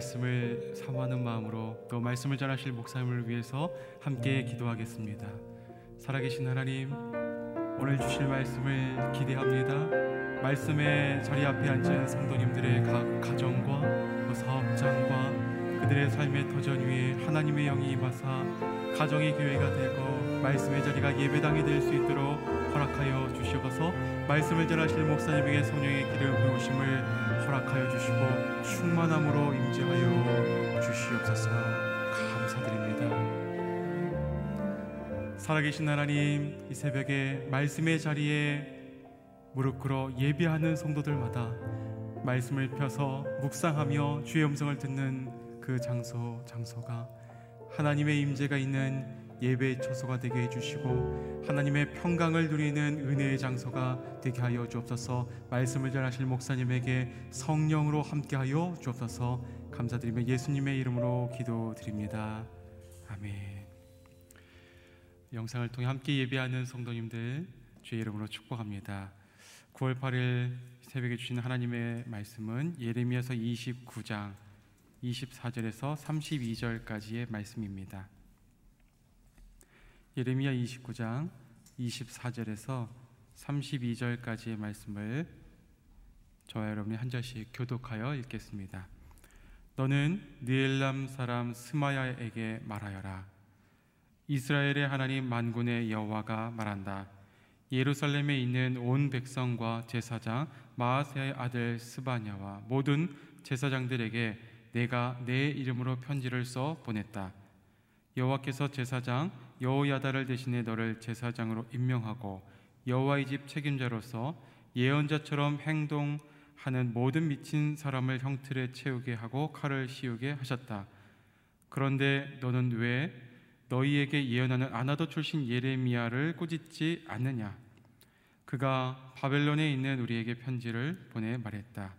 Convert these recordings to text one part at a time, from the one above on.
말씀을 사모하는 마음으로 또 말씀을 전하실 목사님을 위해서 함께 기도하겠습니다. 살아계신 하나님, 오늘 주실 말씀을 기대합니다. 말씀의 자리 앞에 앉은 성도님들의 각 가정과 또 사업장과 그들의 삶의 터전 위에 하나님의 영이 임하사 가정의 교회가 되고 말씀의 자리가 예배당이 될 수 있도록 허락하여 주시옵소서 말씀을 전하실 목사님에게 성령의 기름 부으심을 허락하여 주시고 충만함으로 임재하여 주시옵소서 감사드립니다. 살아계신 하나님 이 새벽에 말씀의 자리에 무릎 꿇어 예배하는 성도들마다 말씀을 펴서 묵상하며 주의 음성을 듣는 그 장소 장소가 하나님의 임재가 있는 예배의 처소가 되게 해주시고 하나님의 평강을 누리는 은혜의 장소가 되게 하여 주옵소서. 말씀을 전하실 목사님에게 성령으로 함께하여 주옵소서. 감사드리며 예수님의 이름으로 기도드립니다. 아멘. 영상을 통해 함께 예배하는 성도님들 주의 이름으로 축복합니다. 9월 8일 새벽에 주신 하나님의 말씀은 예레미야서 29장 24절에서 32절까지의 말씀입니다. 예레미야 29장 24절에서 32절까지의 말씀을 저와 여러분이 한 절씩 교독하여 읽겠습니다. 너는 느엘람 사람 스마야에게 말하여라. 이스라엘의 하나님 만군의 여호와가 말한다. 예루살렘에 있는 온 백성과 제사장 마아세의 아들 스바냐와 모든 제사장들에게 내가 내 이름으로 편지를 써 보냈다. 여호와께서 제사장 여호야다를 대신해 너를 제사장으로 임명하고 여호와의 집 책임자로서 예언자처럼 행동하는 모든 미친 사람을 형틀에 채우게 하고 칼을 씌우게 하셨다. 그런데 너는 왜 너희에게 예언하는 아나도 출신 예레미야를 꾸짖지 않느냐? 그가 바벨론에 있는 우리에게 편지를 보내 말했다.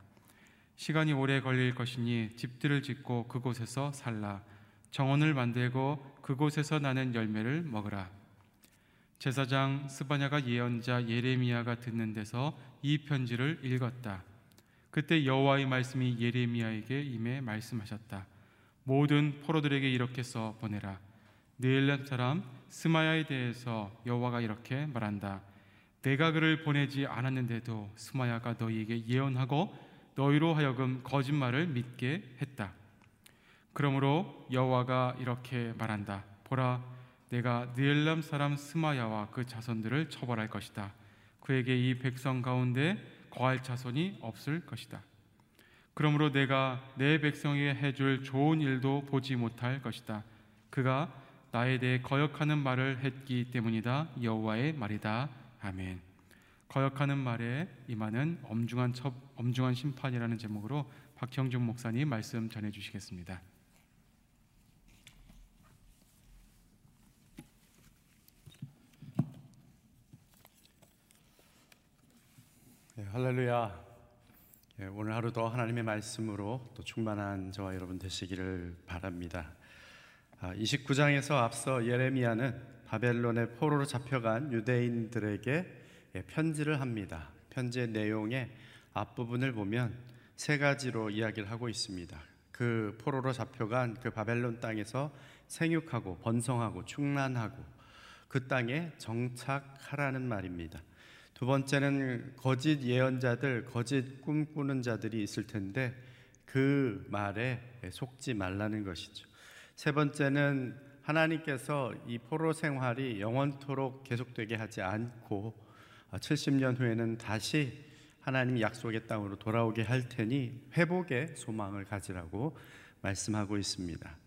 시간이 오래 걸릴 것이니 집들을 짓고 그곳에서 살라. 정원을 만들고 그곳에서 나는 열매를 먹으라. 제사장 스바냐가 예언자 예레미야가 듣는 데서 이 편지를 읽었다. 그때 여호와의 말씀이 예레미야에게 임해 말씀하셨다. 모든 포로들에게 이렇게 써 보내라. 느엘람 사람 스마야에 대해서 여호와가 이렇게 말한다. 내가 그를 보내지 않았는데도 스마야가 너희에게 예언하고 너희로 하여금 거짓말을 믿게 했다. 그러므로 여호와가 이렇게 말한다. 보라, 내가 느엘람 사람 스마야와 그 자손들을 처벌할 것이다. 그에게 이 백성 가운데 거할 자손이 없을 것이다. 그러므로 내가 내 백성에게 해줄 좋은 일도 보지 못할 것이다. 그가 나에 대해 거역하는 말을 했기 때문이다. 여호와의 말이다. 아멘. 거역하는 말에 임하는 엄중한 첩, 엄중한 심판이라는 제목으로 박형준 목사님 말씀 전해 주시겠습니다. 네, 할렐루야. 네, 오늘 하루도 하나님의 말씀으로 또 충만한 저와 여러분 되시기를 바랍니다. 29장에서 아, 앞서 예레미야는 바벨론의 포로로 잡혀간 유대인들에게 예, 편지를 합니다. 편지의 내용의 앞부분을 보면 세 가지로 이야기를 하고 있습니다. 그 포로로 잡혀간 그 바벨론 땅에서 생육하고 번성하고 충란하고 그 땅에 정착하라는 말입니다. 두 번째는 거짓 예언자들, 거짓 꿈꾸는 자들이 있을 텐데 그 말에 속지 말라는 것이죠. 세 번째는 하나님께서 이 포로 생활이 영원토록 계속되게 하지 않고 70년 후에는 다시 하나님 약속의 땅으로 돌아오게 할 테니 회복의 소망을 가지라고 말씀하고 있습니다.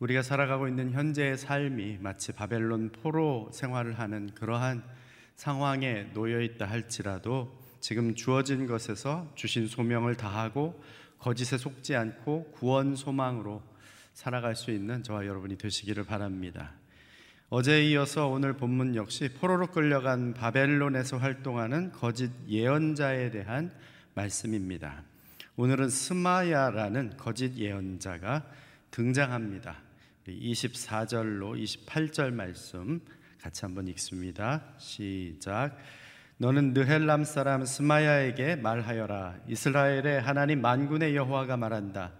우리가 살아가고 있는 현재의 삶이 마치 바벨론 포로 생활을 하는 그러한 상황에 놓여 있다 할지라도 지금 주어진 것에서 주신 소명을 다하고 거짓에 속지 않고 구원 소망으로 살아갈 수 있는 저와 여러분이 되시기를 바랍니다. 어제에 이어서 오늘 본문 역시 포로로 끌려간 바벨론에서 활동하는 거짓 예언자에 대한 말씀입니다. 오늘은 스마야라는 거짓 예언자가 등장합니다. 24절로 28절 말씀 같이 한번 읽습니다. 시작. 너는 느헬람 사람 스마야에게 말하여라. 이스라엘의 하나님 만군의 여호와가 말한다.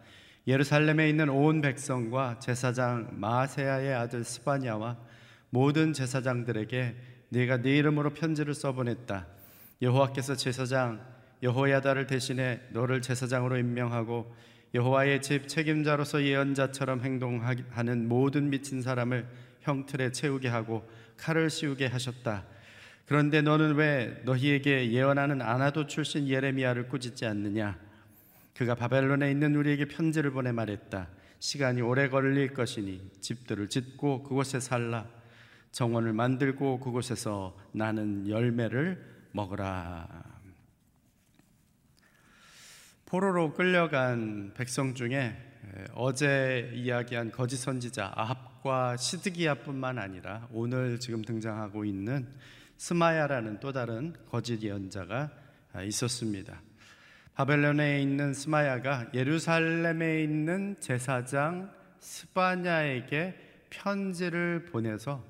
예루살렘에 있는 온 백성과 제사장 마세야의 아들 스바냐와 모든 제사장들에게 네가 네 이름으로 편지를 써보냈다. 여호와께서 제사장 여호야다를 대신해 너를 제사장으로 임명하고 여호와의 집 책임자로서 예언자처럼 행동하는 모든 미친 사람을 형틀에 채우게 하고 칼을 씌우게 하셨다. 그런데 너는 왜 너희에게 예언하는 아나도 출신 예레미야를 꾸짖지 않느냐? 그가 바벨론에 있는 우리에게 편지를 보내 말했다. 시간이 오래 걸릴 것이니 집들을 짓고 그곳에 살라. 정원을 만들고 그곳에서 나는 열매를 먹으라. 포로로 끌려간 백성 중에 어제 이야기한 거짓 선지자 아합과 시드기야뿐만 아니라 오늘 지금 등장하고 있는 스마야라는 또 다른 거짓 예언자가 있었습니다. 바벨론에 있는 스마야가 예루살렘에 있는 제사장 스바냐에게 편지를 보내서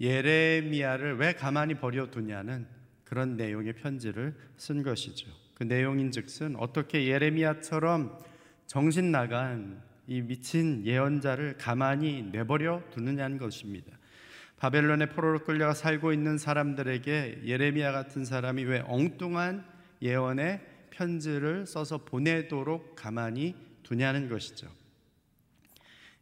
예레미야를 왜 가만히 버려두냐는 그런 내용의 편지를 쓴 것이죠. 그 내용인즉슨 어떻게 예레미야처럼 정신 나간 이 미친 예언자를 가만히 내버려 두느냐는 것입니다. 바벨론의 포로로 끌려가 살고 있는 사람들에게 예레미야 같은 사람이 왜 엉뚱한 예언의 편지를 써서 보내도록 가만히 두냐는 것이죠.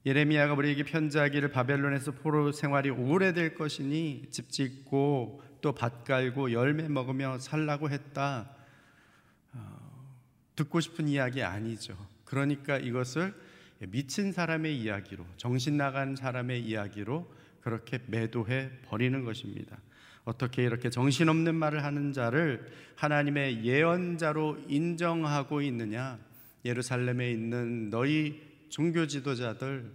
예레미야가 우리에게 편지하기를 바벨론에서 포로 생활이 오래될 것이니 집 짓고 또 밭 갈고 열매 먹으며 살라고 했다. 듣고 싶은 이야기 아니죠. 그러니까 이것을 미친 사람의 이야기로, 정신 나간 사람의 이야기로 그렇게 매도해 버리는 것입니다. 어떻게 이렇게 정신없는 말을 하는 자를 하나님의 예언자로 인정하고 있느냐? 예루살렘에 있는 너희 종교 지도자들,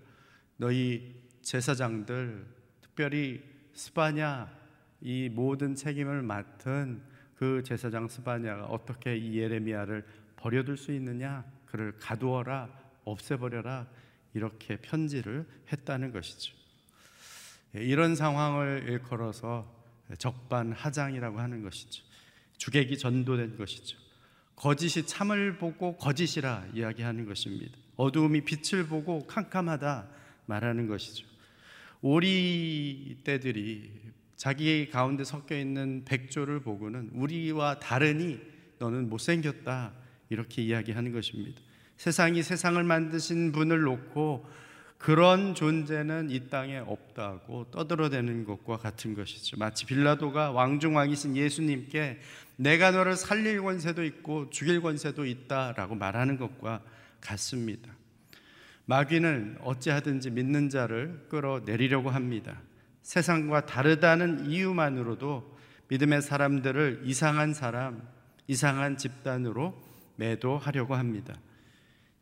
너희 제사장들, 특별히 스바냐 이 모든 책임을 맡은 그 제사장 스바냐가 어떻게 이 예레미야를 버려둘 수 있느냐? 그를 가두어라, 없애버려라 이렇게 편지를 했다는 것이죠. 예, 이런 상황을 일컬어서 적반하장이라고 하는 것이죠. 주객이 전도된 것이죠. 거짓이 참을 보고 거짓이라 이야기하는 것입니다. 어두움이 빛을 보고 캄캄하다 말하는 것이죠. 오리 떼들이 자기 가운데 섞여 있는 백조를 보고는 우리와 다르니 너는 못생겼다 이렇게 이야기하는 것입니다. 세상이 세상을 만드신 분을 놓고 그런 존재는 이 땅에 없다고 떠들어대는 것과 같은 것이죠. 마치 빌라도가 왕중왕이신 예수님께 내가 너를 살릴 권세도 있고 죽일 권세도 있다라고 말하는 것과 같습니다. 마귀는 어찌하든지 믿는 자를 끌어내리려고 합니다. 세상과 다르다는 이유만으로도 믿음의 사람들을 이상한 사람, 이상한 집단으로 매도하려고 합니다.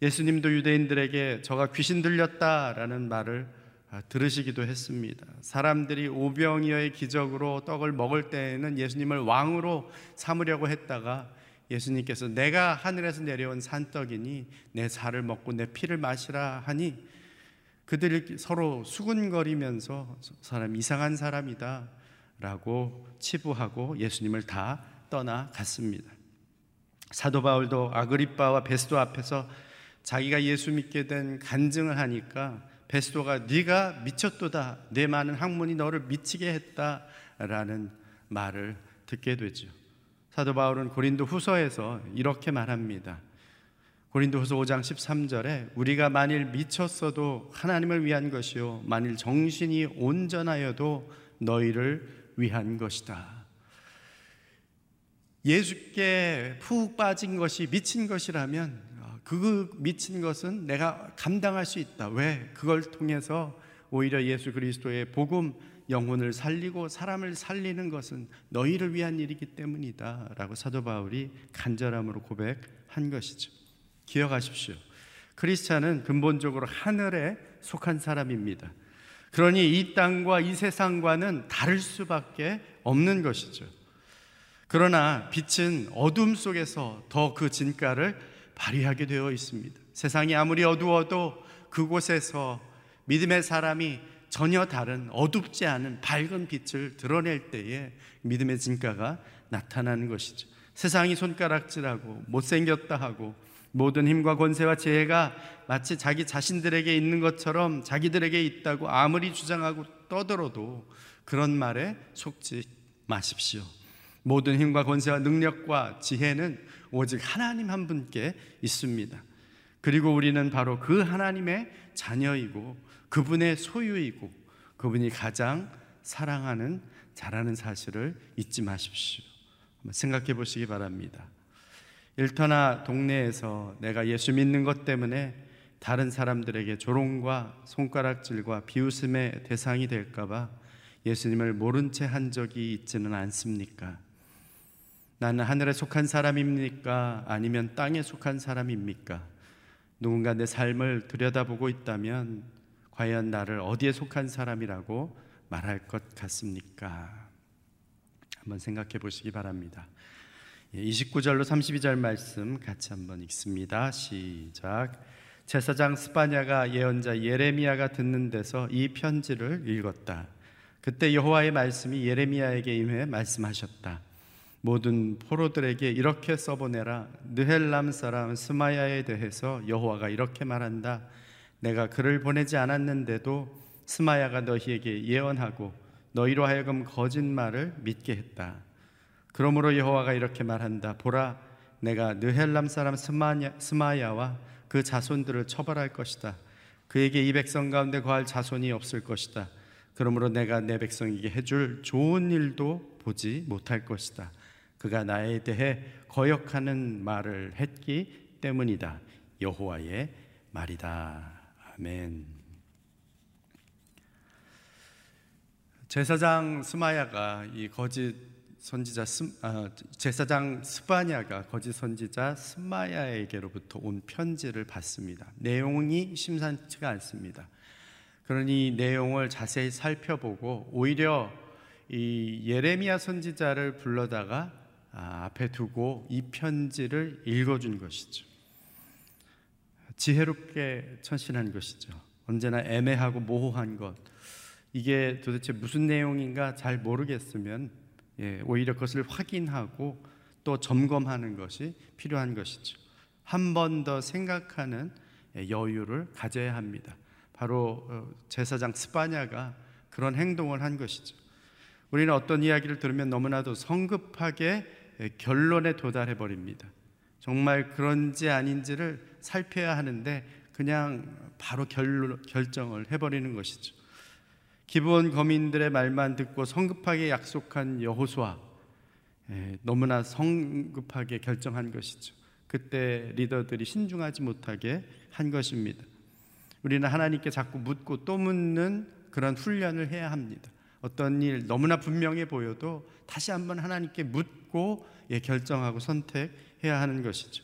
예수님도 유대인들에게 저가 귀신 들렸다라는 말을 아, 들으시기도 했습니다. 사람들이 오병이어의 기적으로 떡을 먹을 때에는 예수님을 왕으로 삼으려고 했다가 예수님께서 내가 하늘에서 내려온 산떡이니 내 살을 먹고 내 피를 마시라 하니 그들이 서로 수군거리면서 사람 이상한 사람이다 라고 치부하고 예수님을 다 떠나갔습니다. 사도 바울도 아그리빠와 베스도 앞에서 자기가 예수 믿게 된 간증을 하니까 베스도가 네가 미쳤도다 내 많은 학문이 너를 미치게 했다라는 말을 듣게 되죠. 사도 바울은 고린도 후서에서 이렇게 말합니다. 고린도 후서 5장 13절에 우리가 만일 미쳤어도 하나님을 위한 것이요 만일 정신이 온전하여도 너희를 위한 것이다. 예수께 푹 빠진 것이 미친 것이라면 어, 그 미친 것은 내가 감당할 수 있다. 왜? 그걸 통해서 오히려 예수 그리스도의 복음 영혼을 살리고 사람을 살리는 것은 너희를 위한 일이기 때문이다. 라고 사도 바울이 간절함으로 고백한 것이죠. 기억하십시오. 크리스찬은 근본적으로 하늘에 속한 사람입니다. 그러니 이 땅과 이 세상과는 다를 수밖에 없는 것이죠. 그러나 빛은 어둠 속에서 더 그 진가를 발휘하게 되어 있습니다. 세상이 아무리 어두워도 그곳에서 믿음의 사람이 전혀 다른 어둡지 않은 밝은 빛을 드러낼 때에 믿음의 진가가 나타나는 것이죠. 세상이 손가락질하고 못생겼다 하고 모든 힘과 권세와 지혜가 마치 자기 자신들에게 있는 것처럼 자기들에게 있다고 아무리 주장하고 떠들어도 그런 말에 속지 마십시오. 모든 힘과 권세와 능력과 지혜는 오직 하나님 한 분께 있습니다. 그리고 우리는 바로 그 하나님의 자녀이고 그분의 소유이고 그분이 가장 사랑하는 자라는 사실을 잊지 마십시오. 생각해 보시기 바랍니다. 일터나 동네에서 내가 예수 믿는 것 때문에 다른 사람들에게 조롱과 손가락질과 비웃음의 대상이 될까봐 예수님을 모른 채 한 적이 있지는 않습니까? 나는 하늘에 속한 사람입니까? 아니면 땅에 속한 사람입니까? 누군가 내 삶을 들여다보고 있다면 과연 나를 어디에 속한 사람이라고 말할 것 같습니까? 한번 생각해 보시기 바랍니다. 29절로 예, 32절 말씀 같이 한번 읽습니다. 시작. 제사장 스파냐가 예언자 예레미야가 듣는 데서 이 편지를 읽었다. 그때 여호와의 말씀이 예레미야에게 임해 말씀하셨다. 모든 포로들에게 이렇게 써보내라. 느헬람 사람 스마야에 대해서 여호와가 이렇게 말한다. 내가 그를 보내지 않았는데도 스마야가 너희에게 예언하고 너희로 하여금 거짓말을 믿게 했다. 그러므로 여호와가 이렇게 말한다. 보라, 내가 느헬람 사람 스마야, 스마야와 그 자손들을 처벌할 것이다. 그에게 이 백성 가운데 거할 자손이 없을 것이다. 그러므로 내가 내 백성에게 해줄 좋은 일도 보지 못할 것이다. 그가 나에 대해 거역하는 말을 했기 때문이다. 여호와의 말이다. 아멘. 제사장 스마야가 이 거짓 선지자 스, 아, 제사장 스바냐가 거짓 선지자 스마야에게로부터 온 편지를 받습니다. 내용이 심상치가 않습니다. 그러니 내용을 자세히 살펴보고 오히려 이 예레미야 선지자를 불러다가 아, 앞에 두고 이 편지를 읽어준 것이죠. 지혜롭게 천신한 것이죠. 언제나 애매하고 모호한 것. 이게 도대체 무슨 내용인가 잘 모르겠으면 예, 오히려 그것을 확인하고 또 점검하는 것이 필요한 것이죠. 한 번 더 생각하는 예, 여유를 가져야 합니다. 바로 어, 제사장 스파냐가 그런 행동을 한 것이죠. 우리는 어떤 이야기를 들으면 너무나도 성급하게 예, 결론에 도달해 버립니다. 정말 그런지 아닌지를 살펴야 하는데 그냥 바로 결, 결정을 해버리는 것이죠. 기본 거민들의 말만 듣고 성급하게 약속한 여호수아 예, 너무나 성급하게 결정한 것이죠. 그때 리더들이 신중하지 못하게 한 것입니다. 우리는 하나님께 자꾸 묻고 또 묻는 그런 훈련을 해야 합니다. 어떤 일 너무나 분명해 보여도 다시 한번 하나님께 묻 고 예, 결정하고 선택해야 하는 것이죠.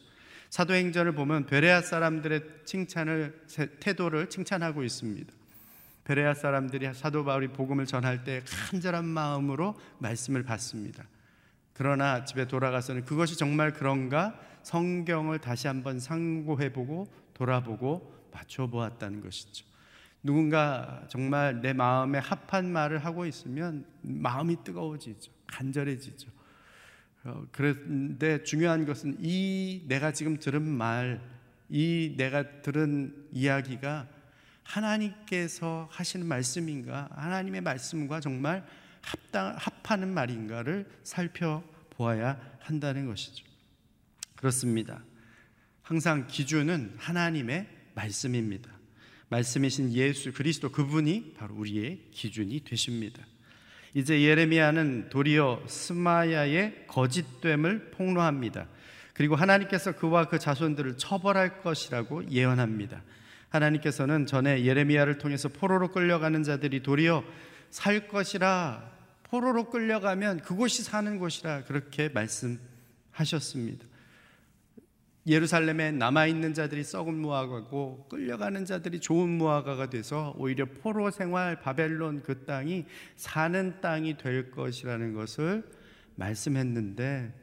사도행전을 보면 베레아 사람들의 칭찬을 태도를 칭찬하고 있습니다. 베레아 사람들이 사도 바울이 복음을 전할 때 간절한 마음으로 말씀을 받습니다. 그러나 집에 돌아가서는 그것이 정말 그런가 성경을 다시 한번 상고해보고 돌아보고 맞춰보았다는 것이죠. 누군가 정말 내 마음에 합한 말을 하고 있으면 마음이 뜨거워지죠. 간절해지죠. 어, 그런데 중요한 것은 이 내가 지금 들은 말, 이 내가 들은 이야기가 하나님께서 하시는 말씀인가, 하나님의 말씀과 정말 합당, 합하는 말인가를 살펴보아야 한다는 것이죠. 그렇습니다. 항상 기준은 하나님의 말씀입니다. 말씀이신 예수 그리스도 그분이 바로 우리의 기준이 되십니다. 이제 예레미야는 도리어 스마야의 거짓됨을 폭로합니다. 그리고 하나님께서 그와 그 자손들을 처벌할 것이라고 예언합니다. 하나님께서는 전에 예레미야를 통해서 포로로 끌려가는 자들이 도리어 살 것이라 포로로 끌려가면 그곳이 사는 곳이라 그렇게 말씀하셨습니다. 예루살렘에 남아있는 자들이 썩은 무화과고 끌려가는 자들이 좋은 무화과가 돼서 오히려 포로 생활 바벨론 그 땅이 사는 땅이 될 것이라는 것을 말씀했는데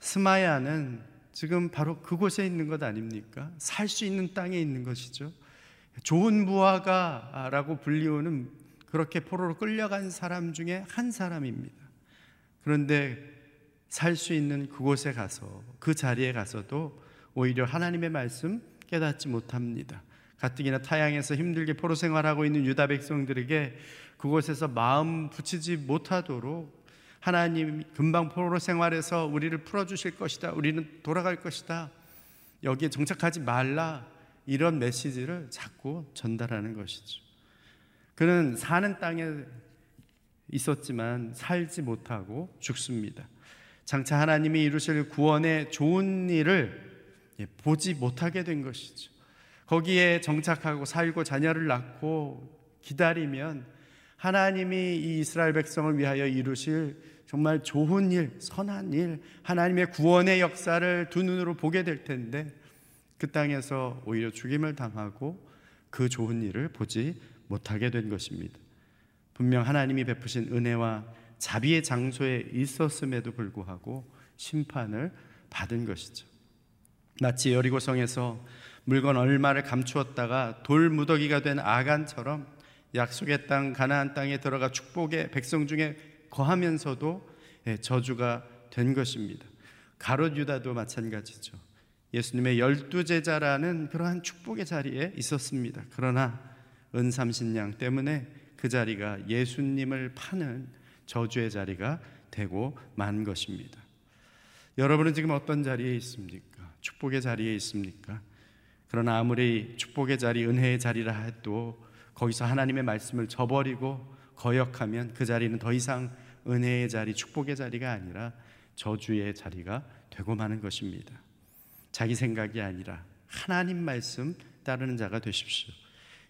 스마야는 지금 바로 그곳에 있는 것 아닙니까? 살 수 있는 땅에 있는 것이죠. 좋은 무화과라고 불리우는 그렇게 포로로 끌려간 사람 중에 한 사람입니다. 그런데 살 수 있는 그곳에 가서 그 자리에 가서도 오히려 하나님의 말씀 깨닫지 못합니다. 가뜩이나 타양에서 힘들게 포로 생활하고 있는 유다 백성들에게 그곳에서 마음 붙이지 못하도록 하나님 금방 포로 생활에서 우리를 풀어 주실 것이다. 우리는 돌아갈 것이다. 여기에 정착하지 말라. 이런 메시지를 자꾸 전달하는 것이죠. 그는 사는 땅에 있었지만 살지 못하고 죽습니다. 장차 하나님이 이루실 구원의 좋은 일을 예, 보지 못하게 된 것이죠. 거기에 정착하고 살고 자녀를 낳고 기다리면 하나님이 이 이스라엘 백성을 위하여 이루실 정말 좋은 일, 선한 일, 하나님의 구원의 역사를 두 눈으로 보게 될 텐데 그 땅에서 오히려 죽임을 당하고 그 좋은 일을 보지 못하게 된 것입니다. 분명 하나님이 베푸신 은혜와 자비의 장소에 있었음에도 불구하고 심판을 받은 것이죠. 마치 여리고성에서 물건 얼마를 감추었다가 돌 무더기가 된 아간처럼 약속의 땅 가나안 땅에 들어가 축복의 백성 중에 거하면서도 예, 저주가 된 것입니다. 가롯 유다도 마찬가지죠. 예수님의 열두 제자라는 그러한 축복의 자리에 있었습니다. 그러나 은삼신양 때문에 그 자리가 예수님을 파는 저주의 자리가 되고 만 것입니다. 여러분은 지금 어떤 자리에 있습니까? 축복의 자리에 있습니까? 그러나 아무리 축복의 자리, 은혜의 자리라 해도 거기서 하나님의 말씀을 저버리고 거역하면 그 자리는 더 이상 은혜의 자리, 축복의 자리가 아니라 저주의 자리가 되고 마는 것입니다. 자기 생각이 아니라 하나님 말씀 따르는 자가 되십시오.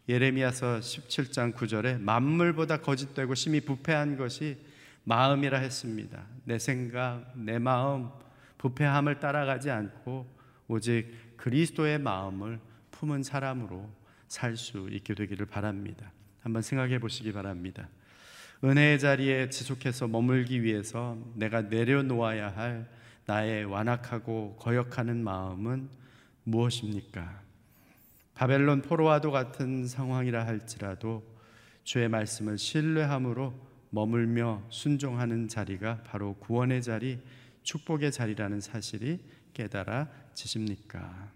예레미야서 17장 9절에 만물보다 거짓되고 심히 부패한 것이 마음이라 했습니다. 내 생각, 내 마음 부패함을 따라가지 않고 오직 그리스도의 마음을 품은 사람으로 살 수 있게 되기를 바랍니다. 한번 생각해 보시기 바랍니다. 은혜의 자리에 지속해서 머물기 위해서 내가 내려놓아야 할 나의 완악하고 거역하는 마음은 무엇입니까? 바벨론 포로와도 같은 상황이라 할지라도 주의 말씀을 신뢰함으로 머물며 순종하는 자리가 바로 구원의 자리, 축복의 자리라는 사실이 깨달아지십니까?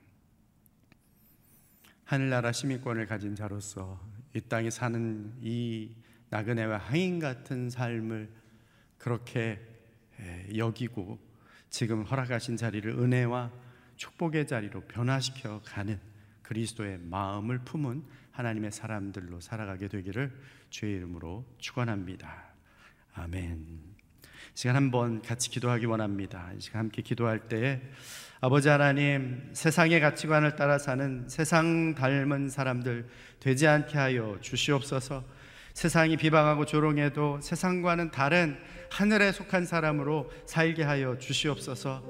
하늘나라 시민권을 가진 자로서 이 땅에 사는 이 나그네와 하인 같은 삶을 그렇게 여기고 지금 허락하신 자리를 은혜와 축복의 자리로 변화시켜 가는 그리스도의 마음을 품은 하나님의 사람들로 살아가게 되기를 주의 이름으로 축원합니다. 아멘. 시간 한번 같이 기도하기 원합니다. 이 시간 함께 기도할 때에 아버지 하나님 세상의 가치관을 따라 사는 세상 닮은 사람들 되지 않게 하여 주시옵소서. 세상이 비방하고 조롱해도 세상과는 다른 하늘에 속한 사람으로 살게 하여 주시옵소서.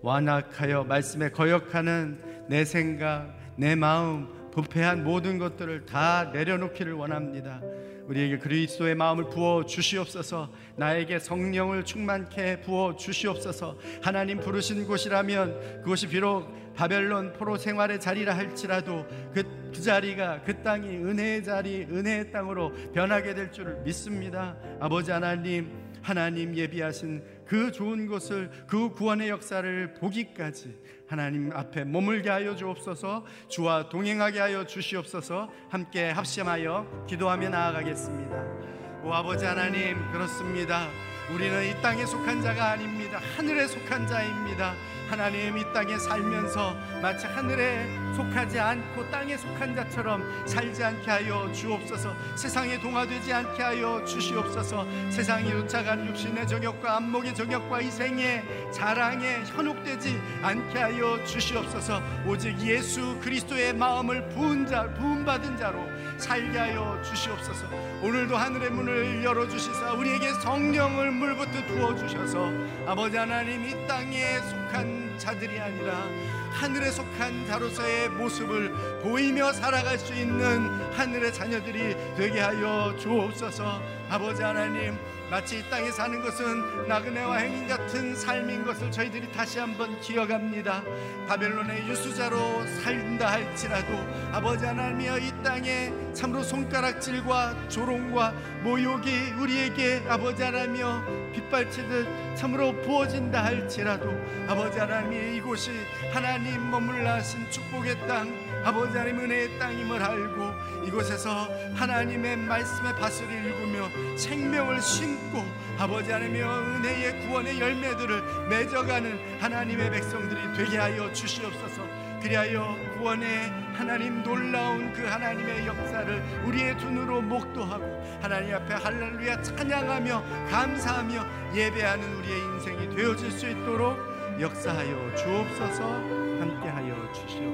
완악하여 말씀에 거역하는 내 생각, 내 마음, 부패한 모든 것들을 다 내려놓기를 원합니다. 우리에게 그리스도의 마음을 부어 주시옵소서. 나에게 성령을 충만케 부어 주시옵소서. 하나님 부르신 곳이라면 그곳이 비록 바벨론 포로 생활의 자리라 할지라도 그, 그 자리가 그 땅이 은혜의 자리, 은혜의 땅으로 변하게 될 줄을 믿습니다. 아버지 하나님, 하나님 예비하신 그 좋은 곳을 그 구원의 역사를 보기까지 하나님 앞에 머물게 하여 주옵소서 주와 동행하게 하여 주시옵소서 함께 합심하여 기도하며 나아가겠습니다. 오 아버지 하나님 그렇습니다 우리는 이 땅에 속한 자가 아닙니다. 하늘에 속한 자입니다. 하나님 이 땅에 살면서 마치 하늘에 속하지 않고 땅에 속한 자처럼 살지 않게 하여 주옵소서. 세상에 동화되지 않게 하여 주시옵소서. 세상이 쫓아간 육신의 정욕과 안목의 정욕과 이생의 자랑에 현혹되지 않게 하여 주시옵소서. 오직 예수 그리스도의 마음을 부은 자 부은받은 자로 살게 하여 주시옵소서. 오늘도 하늘의 문을 열어주시사 우리에게 성령을 물부터 부어주셔서 아버지 하나님 이 땅에 속한 자들이 아니라 하늘에 속한 자로서의 모습을 보이며 살아갈 수 있는 하늘의 자녀들이 되게 하여 주옵소서. 아버지 하나님 마치 이 땅에 사는 것은 나그네와 행인 같은 삶인 것을 저희들이 다시 한번 기억합니다. 바벨론의 유수자로 살다 할지라도 아버지 하나님이여 이 땅에 참으로 손가락질과 조롱과 모욕이 우리에게 아버지 하나님이여 빗발치듯 참으로 부어진다 할지라도 아버지 하나님이 이곳이 하나님 머물라 하신 축복의 땅 아버지 하나님 은혜의 땅임을 알고 이곳에서 하나님의 말씀의 밭을 읽으며 생명을 심고 아버지 하나님의 은혜의 구원의 열매들을 맺어가는 하나님의 백성들이 되게 하여 주시옵소서. 그리하여 구원의 하나님 놀라운 그 하나님의 역사를 우리의 눈으로 목도하고 하나님 앞에 할렐루야 찬양하며 감사하며 예배하는 우리의 인생이 되어질 수 있도록 역사하여 주옵소서. 함께하여 주시옵소서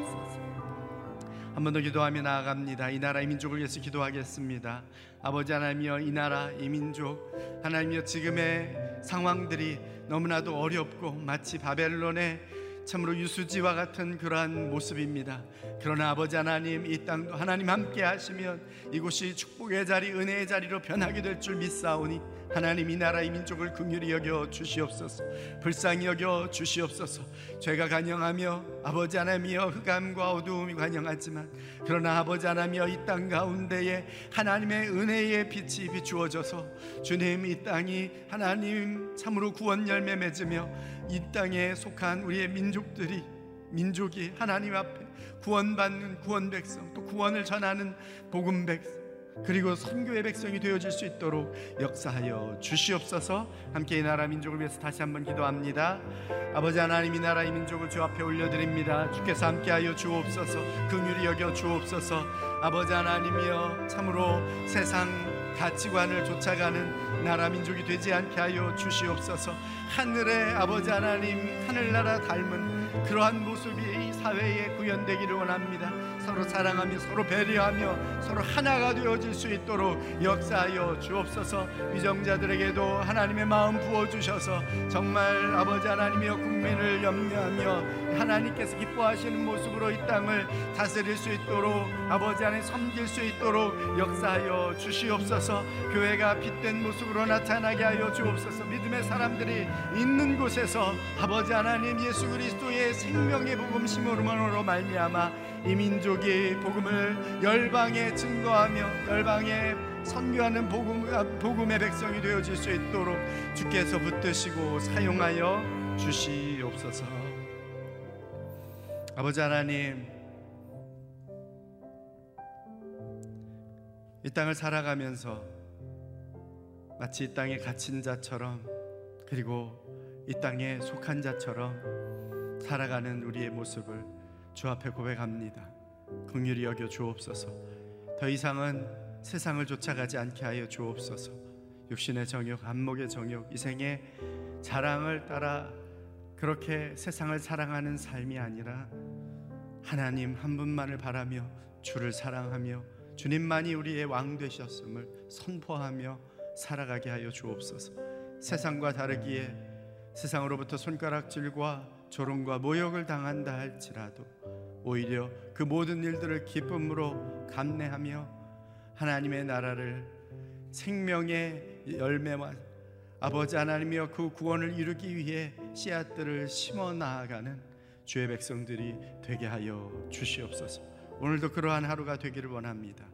한 번 더 기도하며 나아갑니다. 이 나라의 민족을 위해서 기도하겠습니다. 아버지 하나님이여 이 나라 이 민족 하나님이여 지금의 상황들이 너무나도 어렵고 마치 바벨론의 참으로 유수지와 같은 그러한 모습입니다. 그러나 아버지 하나님 이 땅도 하나님 함께 하시면 이곳이 축복의 자리 은혜의 자리로 변하게 될 줄 믿사오니 하나님 이 나라의 민족을 긍휼히 여겨 주시옵소서. 불쌍히 여겨 주시옵소서. 죄가 간영하며 아버지 하나님이여 흑암과 어두움이 간영하지만 그러나 아버지 하나님이여 이 땅 가운데에 하나님의 은혜의 빛이 비추어져서 주님 이 땅이 하나님 참으로 구원 열매 맺으며 이 땅에 속한 우리의 민족들이 민족이 하나님 앞에 구원받는 구원 백성 또 구원을 전하는 복음 백성 그리고 선교의 백성이 되어질 수 있도록 역사하여 주시옵소서. 함께 이 나라 민족을 위해서 다시 한번 기도합니다. 아버지 하나님 이 나라 이 민족을 주 앞에 올려드립니다. 주께서 함께하여 주옵소서. 긍휼히 여겨 주옵소서. 아버지 하나님이여 참으로 세상 가치관을 쫓아가는 나라 민족이 되지 않게 하여 주시옵소서. 하늘의 아버지 하나님 하늘나라 닮은 그러한 모습이 이 사회에 구현되기를 원합니다 서로 사랑하며 서로 배려하며 서로 하나가 되어질 수 있도록 역사하여 주옵소서. 위정자들에게도 하나님의 마음 부어주셔서 정말 아버지 하나님이여 국민을 염려하며 하나님께서 기뻐하시는 모습으로 이 땅을 다스릴 수 있도록 아버지 하나님 섬길 수 있도록 역사하여 주시옵소서. 교회가 빛된 모습으로 나타나게 하여 주옵소서. 믿음의 사람들이 있는 곳에서 아버지 하나님 예수 그리스도의 생명의 복음 심으로 말미암아 이 민족이 복음을 열방에 증거하며 열방에 선교하는 복음, 복음의 백성이 되어질 수 있도록 주께서 붙드시고 사용하여 주시옵소서. 아버지 하나님 이 땅을 살아가면서 마치 이 땅에 갇힌 자처럼 그리고 이 땅에 속한 자처럼 살아가는 우리의 모습을 주 앞에 고백합니다. 긍휼히 여겨 주옵소서. 더 이상은 세상을 쫓아가지 않게 하여 주옵소서. 육신의 정욕, 안목의 정욕, 이생의 자랑을 따라 그렇게 세상을 사랑하는 삶이 아니라 하나님 한 분만을 바라며 주를 사랑하며 주님만이 우리의 왕 되셨음을 선포하며 살아가게 하여 주옵소서. 세상과 다르기에 세상으로부터 손가락질과 조롱과 모욕을 당한다 할지라도 오히려 그 모든 일들을 기쁨으로 감내하며 하나님의 나라를 생명의 열매와 아버지 하나님이여 그 구원을 이루기 위해 씨앗들을 심어 나아가는 주의 백성들이 되게 하여 주시옵소서. 오늘도 그러한 하루가 되기를 원합니다.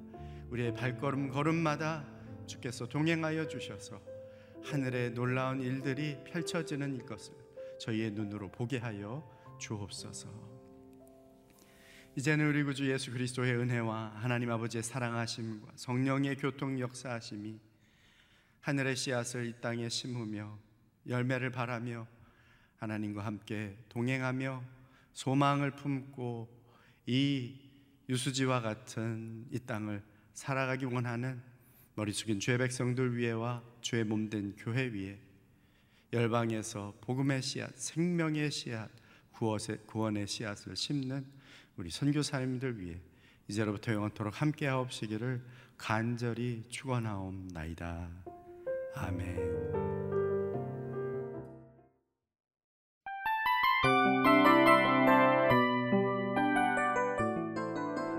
우리의 발걸음 걸음마다 주께서 동행하여 주셔서 하늘의 놀라운 일들이 펼쳐지는 이것을 저희의 눈으로 보게 하여 주옵소서. 이제는 우리 구주 예수 그리스도의 은혜와 하나님 아버지의 사랑하심과 성령의 교통 역사하심이 하늘의 씨앗을 이 땅에 심으며 열매를 바라며 하나님과 함께 동행하며 소망을 품고 이 유수지와 같은 이 땅을 살아가기 원하는 머리 숙인 죄 백성들 위에와 죄 몸된 교회 위에 열방에서 복음의 씨앗, 생명의 씨앗, 구원의 씨앗을 심는 우리 선교사님들 위해 이제로부터 영원토록 함께하옵시기를 간절히 축원하옵나이다. 아멘.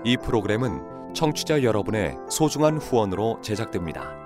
이 프로그램은 청취자 여러분의 소중한 후원으로 제작됩니다.